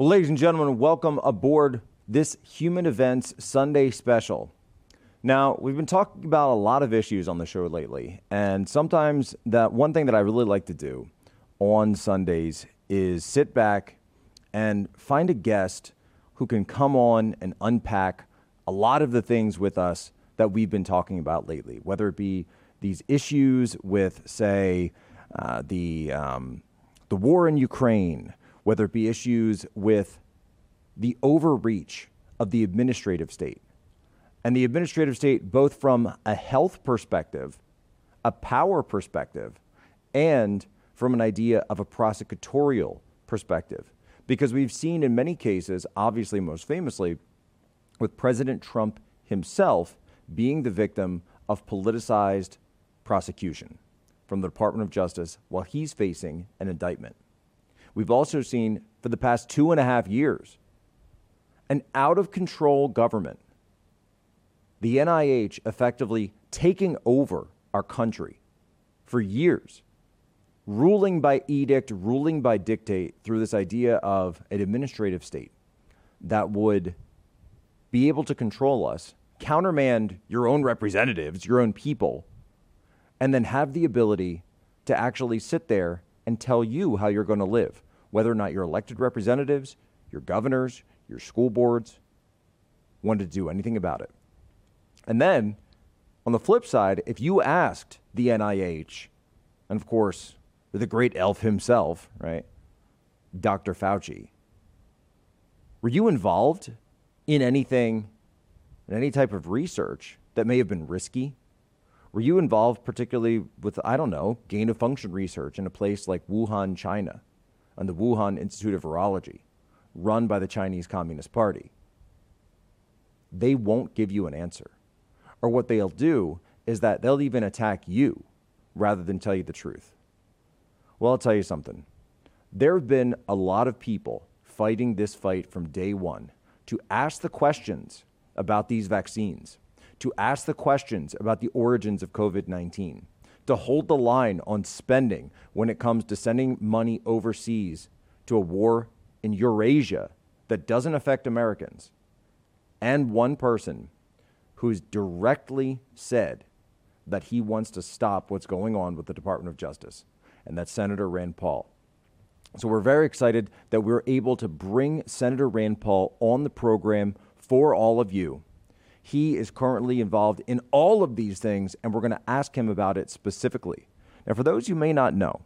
Well, ladies and gentlemen, welcome aboard this Human Events Sunday special. Now, we've been talking about a lot of issues on the show lately, and sometimes that one thing that I really like to do on Sundays is sit back and find a guest who can come on and unpack a lot of the things with us that we've been talking about lately, whether it be these issues with, say, uh, the um, the war in Ukraine, whether it be issues with the overreach of the administrative state, and the administrative state, both from a health perspective, a power perspective, and from an idea of a prosecutorial perspective. Because we've seen in many cases, obviously, most famously, with President Trump himself being the victim of politicized prosecution from the Department of Justice while he's facing an indictment. We've also seen for the past two and a half years an out of control government, the NIH effectively taking over our country for years, ruling by edict, ruling by dictate through this idea of an administrative state that would be able to control us, countermand your own representatives, your own people, and then have the ability to actually sit there and tell you how you're going to live, whether or not your elected representatives, your governors, your school boards want to do anything about it. And then on the flip side, if you asked the NIH, and of course, the great elf himself, right, Dr. Fauci, were you involved in anything, in any type of research that may have been risky? Were you involved particularly with, I don't know, gain of function research in a place like Wuhan, China, and the Wuhan Institute of Virology, run by the Chinese Communist Party? They won't give you an answer. Or what they'll do is that they'll even attack you rather than tell you the truth. Well, I'll tell you something. There have been a lot of people fighting this fight from day one to ask the questions about these vaccines, to ask the questions about the origins of COVID 19, to hold the line on spending when it comes to sending money overseas to a war in Eurasia that doesn't affect Americans, and one person who's directly said that he wants to stop what's going on with the Department of Justice, and that's Senator Rand Paul. So we're very excited that we're able to bring Senator Rand Paul on the program for all of you. He is currently involved in all of these things, and we're going to ask him about it specifically. Now, for those you may not know,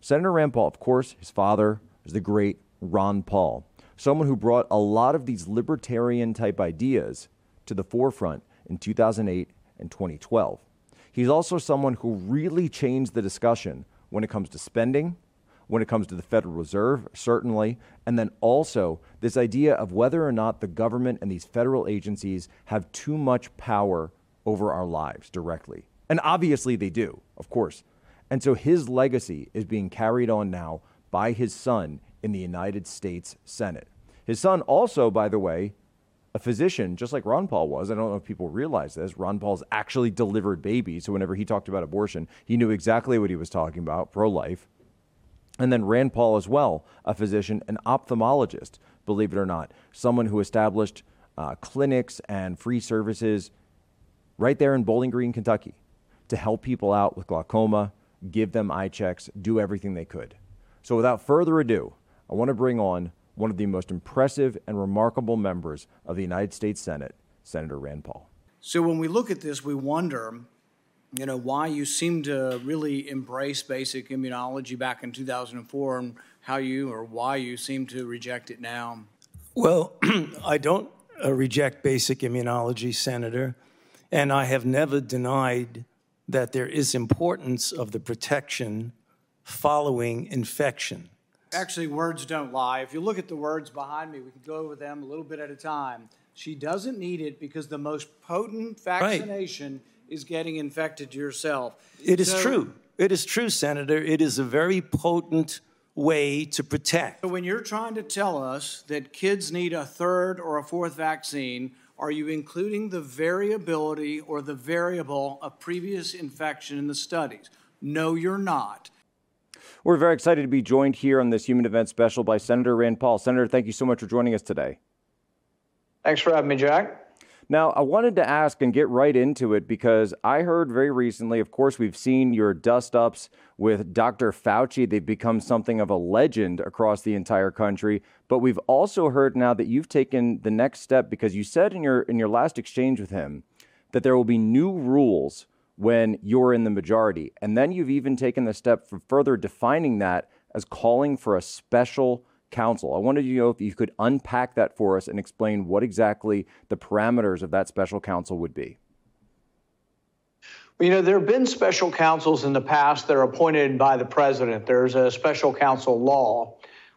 Senator Rand Paul, of course, his father is the great Ron Paul, someone who brought a lot of these libertarian type ideas to the forefront in 2008 and 2012. He's also someone who really changed the discussion when it comes to spending, when it comes to the Federal Reserve, certainly, and then also this idea of whether or not the government and these federal agencies have too much power over our lives directly. And obviously they do, of course. And so his legacy is being carried on now by his son in the United States Senate. His son also, by the way, a physician, just like Ron Paul was. I don't know if people realize this. Ron Paul's actually delivered babies. So whenever he talked about abortion, he knew exactly what he was talking about pro life. And then Rand Paul, as well, a physician, an ophthalmologist, believe it or not, someone who established uh, clinics and free services right there in Bowling Green, Kentucky, to help people out with glaucoma, give them eye checks, do everything they could. So without further ado, I want to bring on one of the most impressive and remarkable members of the United States Senate, Senator Rand Paul. So when we look at this, we wonder, you know, why you seem to really embrace basic immunology back in 2004 and how you or why you seem to reject it now. Well, I don't uh, reject basic immunology, Senator, and I have never denied that there is importance of the protection following infection. Actually, words don't lie. If you look at the words behind me, we can go over them a little bit at a time. She doesn't need it because the most potent vaccination right. Is getting infected yourself. It is so, true. It is true, Senator. It is a very potent way to protect. So when you're trying to tell us that kids need a third or a fourth vaccine, are you including the variability or the variable of previous infection in the studies? No, you're not. We're very excited to be joined here on this Human Event Special by Senator Rand Paul. Senator, thank you so much for joining us today. Thanks for having me, Jack. Now, I wanted to ask and get right into it because I heard very recently, of course, we've seen your dust ups with Dr. Fauci. They've become something of a legend across the entire country. But we've also heard now that you've taken the next step because you said in your in your last exchange with him that there will be new rules when you're in the majority. And then you've even taken the step for further defining that as calling for a special counsel. I wanted to know if you could unpack that for us and explain what exactly the parameters of that special counsel would be. Well, you know, there have been special counsels in the past that are appointed by the president. There's a special counsel law.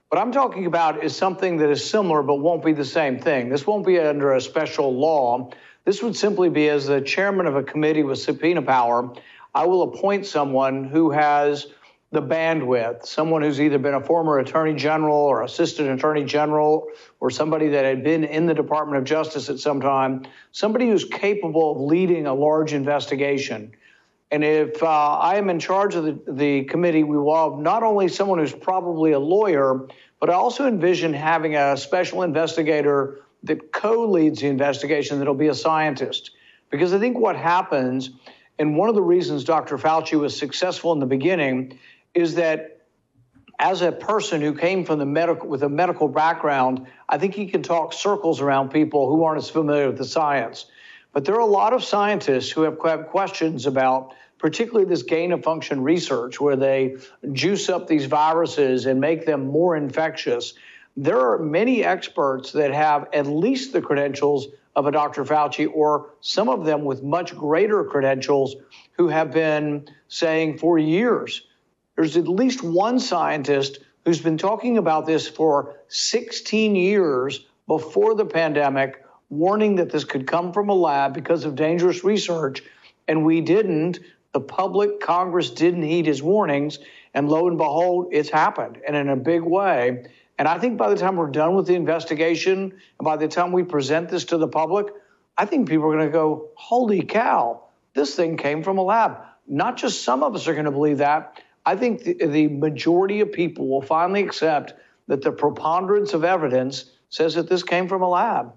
What I'm talking about is something that is similar but won't be the same thing. This won't be under a special law. This would simply be as the chairman of a committee with subpoena power, I will appoint someone who has the bandwidth, someone who's either been a former attorney general or assistant attorney general or somebody that had been in the Department of Justice at some time, somebody who's capable of leading a large investigation. And if uh, I am in charge of the, the committee, we will have not only someone who's probably a lawyer, but I also envision having a special investigator that co leads the investigation that'll be a scientist. Because I think what happens, and one of the reasons Dr. Fauci was successful in the beginning, is that as a person who came from the medical with a medical background, I think he can talk circles around people who aren't as familiar with the science. But there are a lot of scientists who have questions about particularly this gain of function research where they juice up these viruses and make them more infectious there are many experts that have at least the credentials of a Dr. Fauci, or some of them with much greater credentials, who have been saying for years. There's at least one scientist who's been talking about this for 16 years before the pandemic, warning that this could come from a lab because of dangerous research. And we didn't. The public, Congress didn't heed his warnings. And lo and behold, it's happened and in a big way. And I think by the time we're done with the investigation and by the time we present this to the public, I think people are going to go, holy cow, this thing came from a lab. Not just some of us are going to believe that. I think the, the majority of people will finally accept that the preponderance of evidence says that this came from a lab.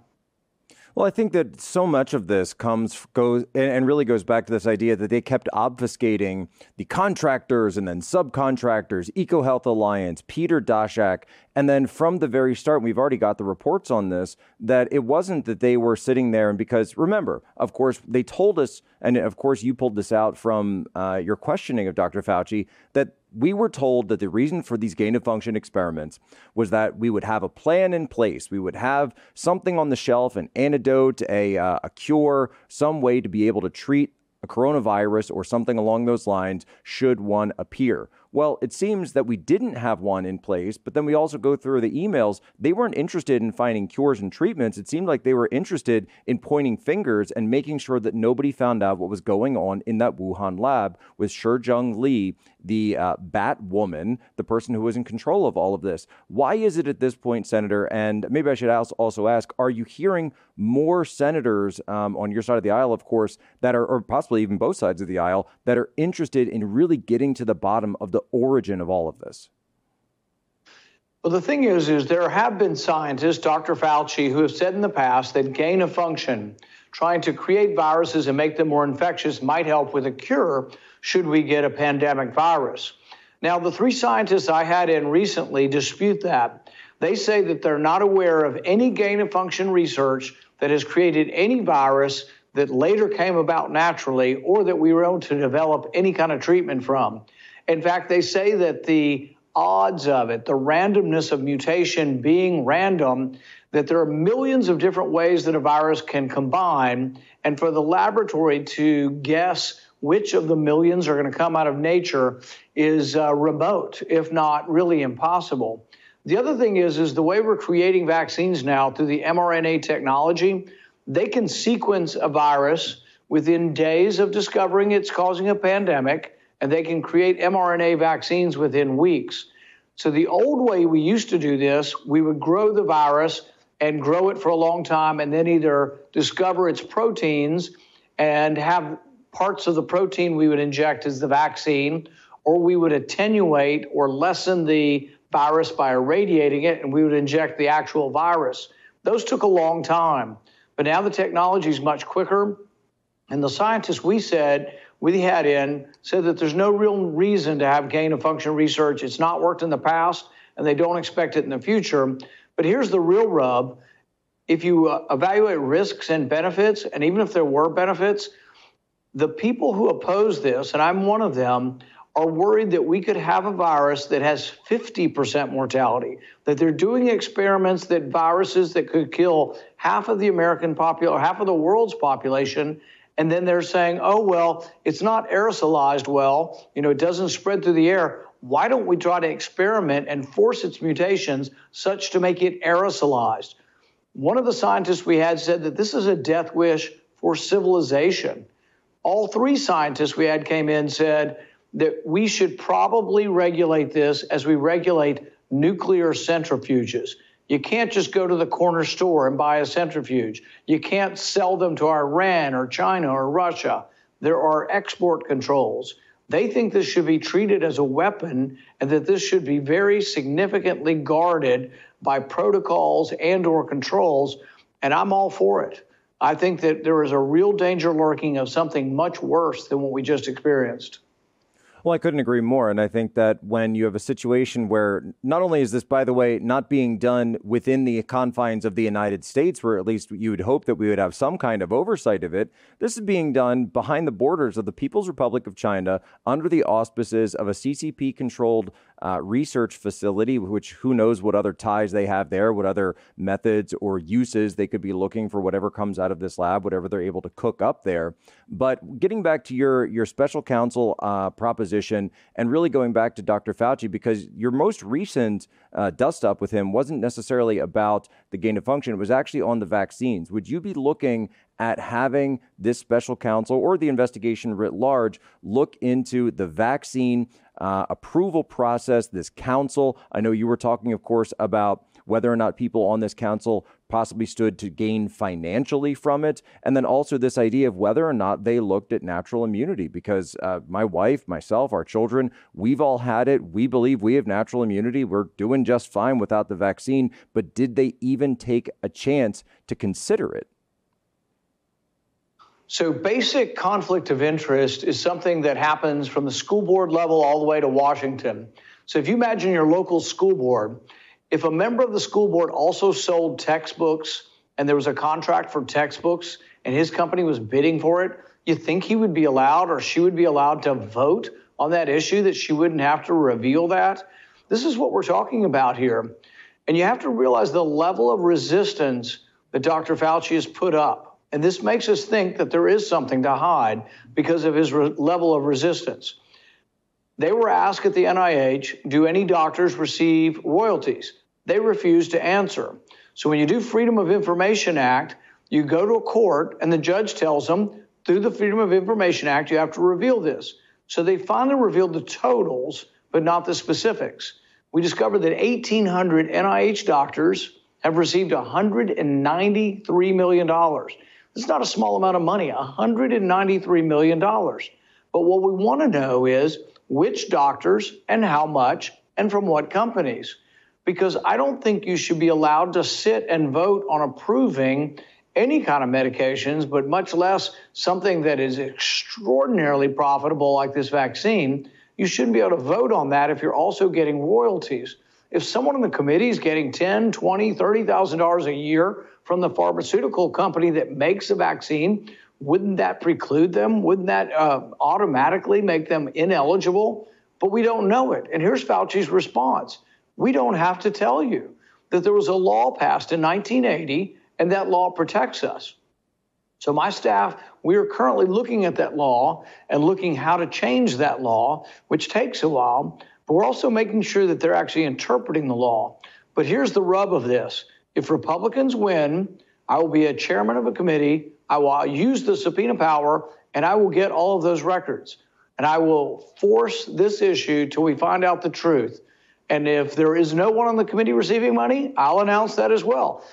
Well, I think that so much of this comes goes and really goes back to this idea that they kept obfuscating the contractors and then subcontractors, EcoHealth Alliance, Peter Daszak, and then from the very start, we've already got the reports on this that it wasn't that they were sitting there and because remember, of course, they told us, and of course, you pulled this out from uh, your questioning of Dr. Fauci that we were told that the reason for these gain of function experiments was that we would have a plan in place. We would have something on the shelf, an antidote, a, uh, a cure, some way to be able to treat a coronavirus or something along those lines should one appear. Well, it seems that we didn't have one in place, but then we also go through the emails. They weren't interested in finding cures and treatments. It seemed like they were interested in pointing fingers and making sure that nobody found out what was going on in that Wuhan lab with Shi Zhengli, the uh, bat woman, the person who was in control of all of this. Why is it at this point, Senator? And maybe I should also ask: Are you hearing more senators um, on your side of the aisle, of course, that are, or possibly even both sides of the aisle, that are interested in really getting to the bottom of the origin of all of this? Well, the thing is, is there have been scientists, Dr. Fauci, who have said in the past that gain of function, trying to create viruses and make them more infectious, might help with a cure should we get a pandemic virus. Now, the three scientists I had in recently dispute that. They say that they're not aware of any gain of function research that has created any virus that later came about naturally or that we were able to develop any kind of treatment from. In fact, they say that the odds of it, the randomness of mutation being random, that there are millions of different ways that a virus can combine. And for the laboratory to guess which of the millions are going to come out of nature is uh, remote, if not really impossible. The other thing is, is the way we're creating vaccines now through the mRNA technology, they can sequence a virus within days of discovering it's causing a pandemic and they can create mRNA vaccines within weeks. So, the old way we used to do this, we would grow the virus and grow it for a long time and then either discover its proteins and have parts of the protein we would inject as the vaccine, or we would attenuate or lessen the virus by irradiating it, and we would inject the actual virus. Those took a long time. But now the technology is much quicker. And the scientists we said we had in said that there's no real reason to have gain of function research. It's not worked in the past, and they don't expect it in the future. But here's the real rub if you uh, evaluate risks and benefits, and even if there were benefits, the people who oppose this, and I'm one of them, are worried that we could have a virus that has 50% mortality, that they're doing experiments that viruses that could kill half of the American population, half of the world's population, and then they're saying, oh, well, it's not aerosolized well, you know, it doesn't spread through the air. Why don't we try to experiment and force its mutations such to make it aerosolized? One of the scientists we had said that this is a death wish for civilization. All three scientists we had came in said that we should probably regulate this as we regulate nuclear centrifuges. You can't just go to the corner store and buy a centrifuge. You can't sell them to Iran or China or Russia. There are export controls. They think this should be treated as a weapon and that this should be very significantly guarded by protocols and or controls and i'm all for it i think that there is a real danger lurking of something much worse than what we just experienced well, I couldn't agree more. And I think that when you have a situation where not only is this, by the way, not being done within the confines of the United States, where at least you would hope that we would have some kind of oversight of it, this is being done behind the borders of the People's Republic of China under the auspices of a CCP controlled uh, research facility, which who knows what other ties they have there, what other methods or uses they could be looking for whatever comes out of this lab, whatever they're able to cook up there. But getting back to your, your special counsel uh, proposition, and really going back to Dr. Fauci because your most recent uh, dust up with him wasn't necessarily about the gain of function, it was actually on the vaccines. Would you be looking at having this special counsel or the investigation writ large look into the vaccine uh, approval process, this council? I know you were talking, of course, about whether or not people on this council possibly stood to gain financially from it. And then also this idea of whether or not they looked at natural immunity, because uh, my wife, myself, our children, we've all had it. We believe we have natural immunity. We're doing just fine without the vaccine. But did they even take a chance to consider it? So, basic conflict of interest is something that happens from the school board level all the way to Washington. So, if you imagine your local school board if a member of the school board also sold textbooks and there was a contract for textbooks and his company was bidding for it, you think he would be allowed or she would be allowed to vote on that issue that she wouldn't have to reveal that? This is what we're talking about here. And you have to realize the level of resistance that Dr. Fauci has put up. And this makes us think that there is something to hide because of his re- level of resistance. They were asked at the NIH, do any doctors receive royalties? They refused to answer. So when you do Freedom of Information Act, you go to a court and the judge tells them, through the Freedom of Information Act, you have to reveal this. So they finally revealed the totals, but not the specifics. We discovered that 1,800 NIH doctors have received $193 million. Is not a small amount of money, $193 million. But what we want to know is which doctors and how much and from what companies. Because I don't think you should be allowed to sit and vote on approving any kind of medications, but much less something that is extraordinarily profitable like this vaccine. You shouldn't be able to vote on that if you're also getting royalties. If someone on the committee is getting 10, 20, 30,000 dollars a year from the pharmaceutical company that makes the vaccine, wouldn't that preclude them? Wouldn't that uh, automatically make them ineligible? But we don't know it. And here's Fauci's response We don't have to tell you that there was a law passed in 1980 and that law protects us. So, my staff, we are currently looking at that law and looking how to change that law, which takes a while, but we're also making sure that they're actually interpreting the law. But here's the rub of this if Republicans win, I will be a chairman of a committee I will use the subpoena power and I will get all of those records. And I will force this issue till we find out the truth. And if there is no one on the committee receiving money, I'll announce that as well.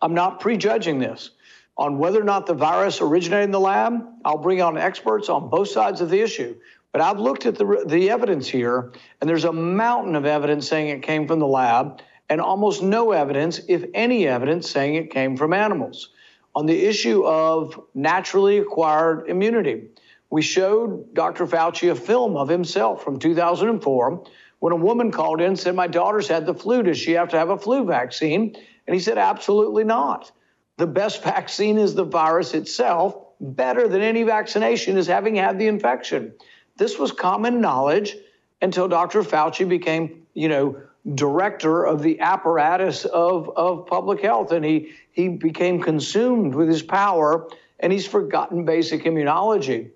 I'm not prejudging this. On whether or not the virus originated in the lab, I'll bring on experts on both sides of the issue. But I've looked at the, the evidence here, and there's a mountain of evidence saying it came from the lab, and almost no evidence, if any evidence, saying it came from animals. On the issue of naturally acquired immunity, we showed Dr. Fauci a film of himself from 2004 when a woman called in and said, My daughter's had the flu. Does she have to have a flu vaccine? And he said, Absolutely not. The best vaccine is the virus itself. Better than any vaccination is having had the infection. This was common knowledge until Dr. Fauci became, you know, director of the apparatus of, of public health. And he, he became consumed with his power and he's forgotten basic immunology.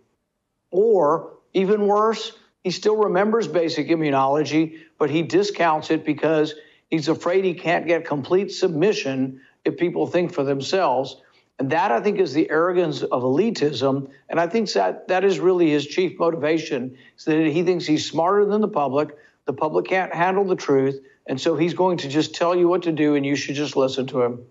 Or even worse, he still remembers basic immunology, but he discounts it because he's afraid he can't get complete submission if people think for themselves. And that, I think, is the arrogance of elitism. And I think that that is really his chief motivation, is that he thinks he's smarter than the public. The public can't handle the truth. And so he's going to just tell you what to do, and you should just listen to him.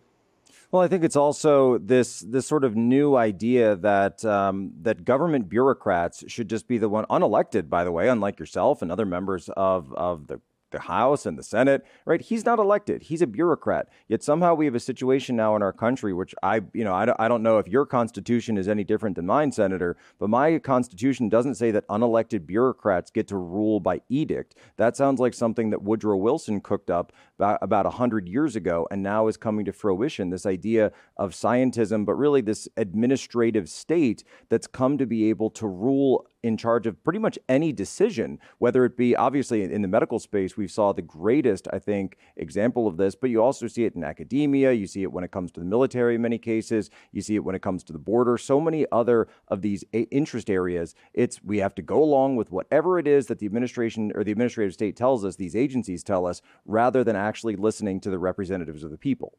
Well, I think it's also this this sort of new idea that um, that government bureaucrats should just be the one unelected, by the way, unlike yourself and other members of of the the House and the Senate, right? He's not elected. He's a bureaucrat. Yet somehow we have a situation now in our country, which I, you know, I don't, I don't know if your constitution is any different than mine, Senator, but my constitution doesn't say that unelected bureaucrats get to rule by edict. That sounds like something that Woodrow Wilson cooked up about, about 100 years ago and now is coming to fruition. This idea of scientism, but really this administrative state that's come to be able to rule in charge of pretty much any decision, whether it be obviously in the medical space, we saw the greatest, I think, example of this, but you also see it in academia. You see it when it comes to the military in many cases. You see it when it comes to the border. So many other of these interest areas. It's we have to go along with whatever it is that the administration or the administrative state tells us, these agencies tell us, rather than actually listening to the representatives of the people.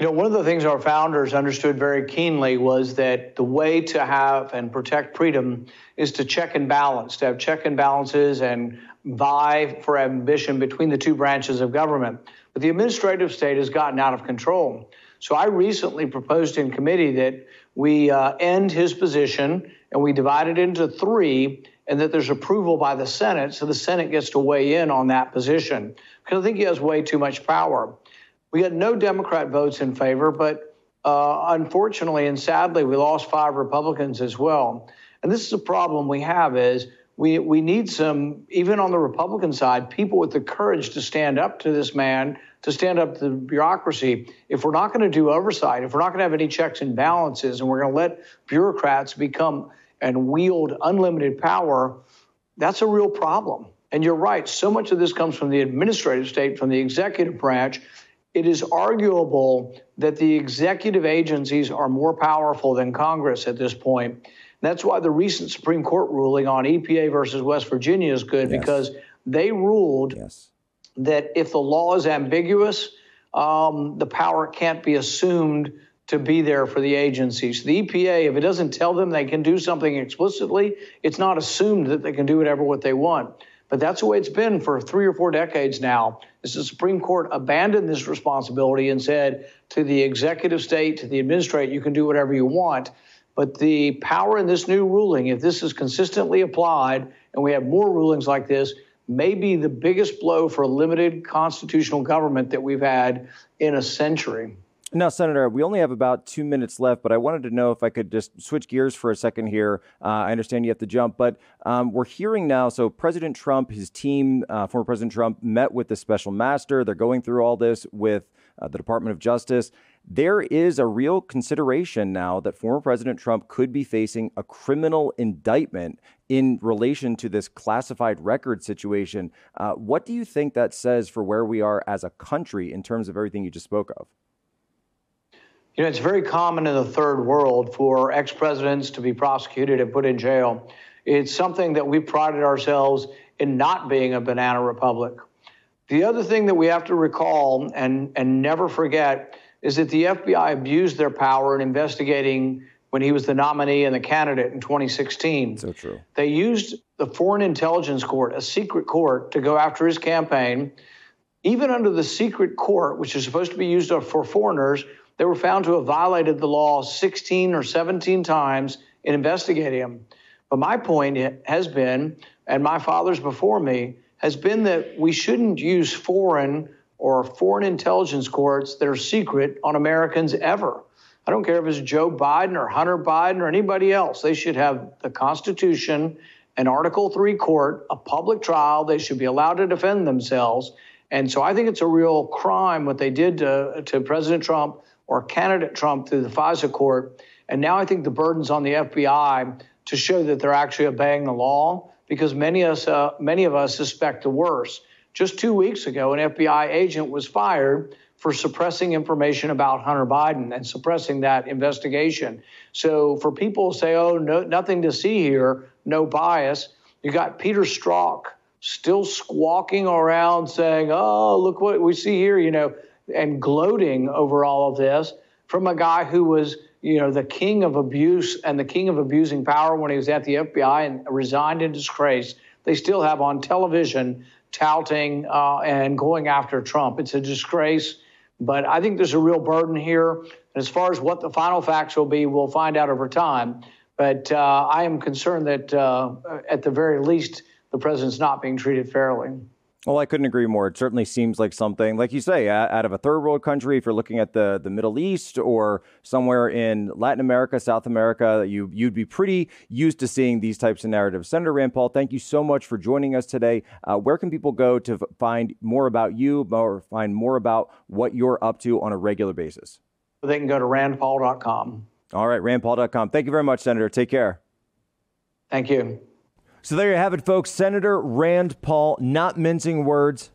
You know, one of the things our founders understood very keenly was that the way to have and protect freedom is to check and balance, to have check and balances and vie for ambition between the two branches of government. But the administrative state has gotten out of control. So I recently proposed in committee that we uh, end his position and we divide it into three, and that there's approval by the Senate, so the Senate gets to weigh in on that position. Because I think he has way too much power. We got no Democrat votes in favor, but uh, unfortunately and sadly, we lost five Republicans as well. And this is a problem we have is we, we need some, even on the Republican side, people with the courage to stand up to this man, to stand up to the bureaucracy. If we're not going to do oversight, if we're not going to have any checks and balances, and we're going to let bureaucrats become and wield unlimited power, that's a real problem. And you're right, so much of this comes from the administrative state, from the executive branch, it is arguable that the executive agencies are more powerful than Congress at this point. That's why the recent Supreme Court ruling on EPA versus West Virginia is good yes. because they ruled yes. that if the law is ambiguous, um, the power can't be assumed to be there for the agencies. The EPA, if it doesn't tell them they can do something explicitly, it's not assumed that they can do whatever what they want. But that's the way it's been for three or four decades now. Is the Supreme Court abandoned this responsibility and said to the executive state, to the administrator, you can do whatever you want. But the power in this new ruling, if this is consistently applied and we have more rulings like this, may be the biggest blow for a limited constitutional government that we've had in a century. Now, Senator, we only have about two minutes left, but I wanted to know if I could just switch gears for a second here. Uh, I understand you have to jump, but um, we're hearing now. So, President Trump, his team, uh, former President Trump, met with the special master. They're going through all this with uh, the Department of Justice. There is a real consideration now that former President Trump could be facing a criminal indictment in relation to this classified record situation. Uh, what do you think that says for where we are as a country in terms of everything you just spoke of? You know, it's very common in the third world for ex presidents to be prosecuted and put in jail. It's something that we prided ourselves in not being a banana republic. The other thing that we have to recall and, and never forget is that the FBI abused their power in investigating when he was the nominee and the candidate in 2016. So true. They used the Foreign Intelligence Court, a secret court, to go after his campaign. Even under the secret court, which is supposed to be used for foreigners, they were found to have violated the law 16 or 17 times in investigating him. But my point has been, and my fathers before me, has been that we shouldn't use foreign or foreign intelligence courts that are secret on Americans ever. I don't care if it's Joe Biden or Hunter Biden or anybody else. They should have the Constitution, an Article 3 court, a public trial. They should be allowed to defend themselves. And so I think it's a real crime what they did to, to President Trump or candidate Trump through the FISA court. And now I think the burden's on the FBI to show that they're actually obeying the law because many of us, uh, many of us suspect the worst. Just two weeks ago, an FBI agent was fired for suppressing information about Hunter Biden and suppressing that investigation. So for people to say, oh, no, nothing to see here, no bias, you got Peter Strzok still squawking around saying, oh, look what we see here, you know, and gloating over all of this from a guy who was, you know, the king of abuse and the king of abusing power when he was at the FBI and resigned in disgrace. They still have on television touting uh, and going after Trump. It's a disgrace. But I think there's a real burden here. As far as what the final facts will be, we'll find out over time. But uh, I am concerned that, uh, at the very least, the president's not being treated fairly. Well, I couldn't agree more. It certainly seems like something, like you say, out of a third world country, if you're looking at the, the Middle East or somewhere in Latin America, South America, you, you'd be pretty used to seeing these types of narratives. Senator Rand Paul, thank you so much for joining us today. Uh, where can people go to find more about you or find more about what you're up to on a regular basis? They can go to randpaul.com. All right, randpaul.com. Thank you very much, Senator. Take care. Thank you. So there you have it, folks. Senator Rand Paul, not mincing words.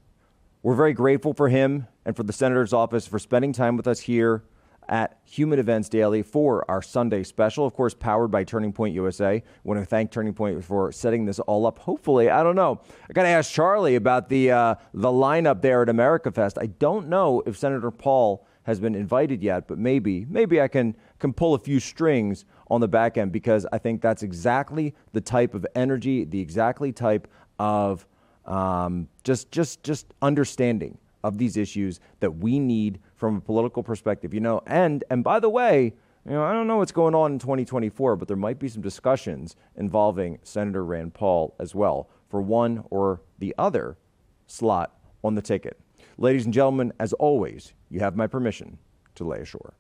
We're very grateful for him and for the senator's office for spending time with us here at Human Events Daily for our Sunday special. Of course, powered by Turning Point USA. I want to thank Turning Point for setting this all up. Hopefully, I don't know. I got to ask Charlie about the uh, the lineup there at America Fest. I don't know if Senator Paul has been invited yet, but maybe maybe I can can pull a few strings on the back end because I think that's exactly the type of energy, the exactly type of um, just just just understanding of these issues that we need from a political perspective. You know, and and by the way, you know, I don't know what's going on in 2024, but there might be some discussions involving Senator Rand Paul as well for one or the other slot on the ticket. Ladies and gentlemen, as always, you have my permission to lay ashore.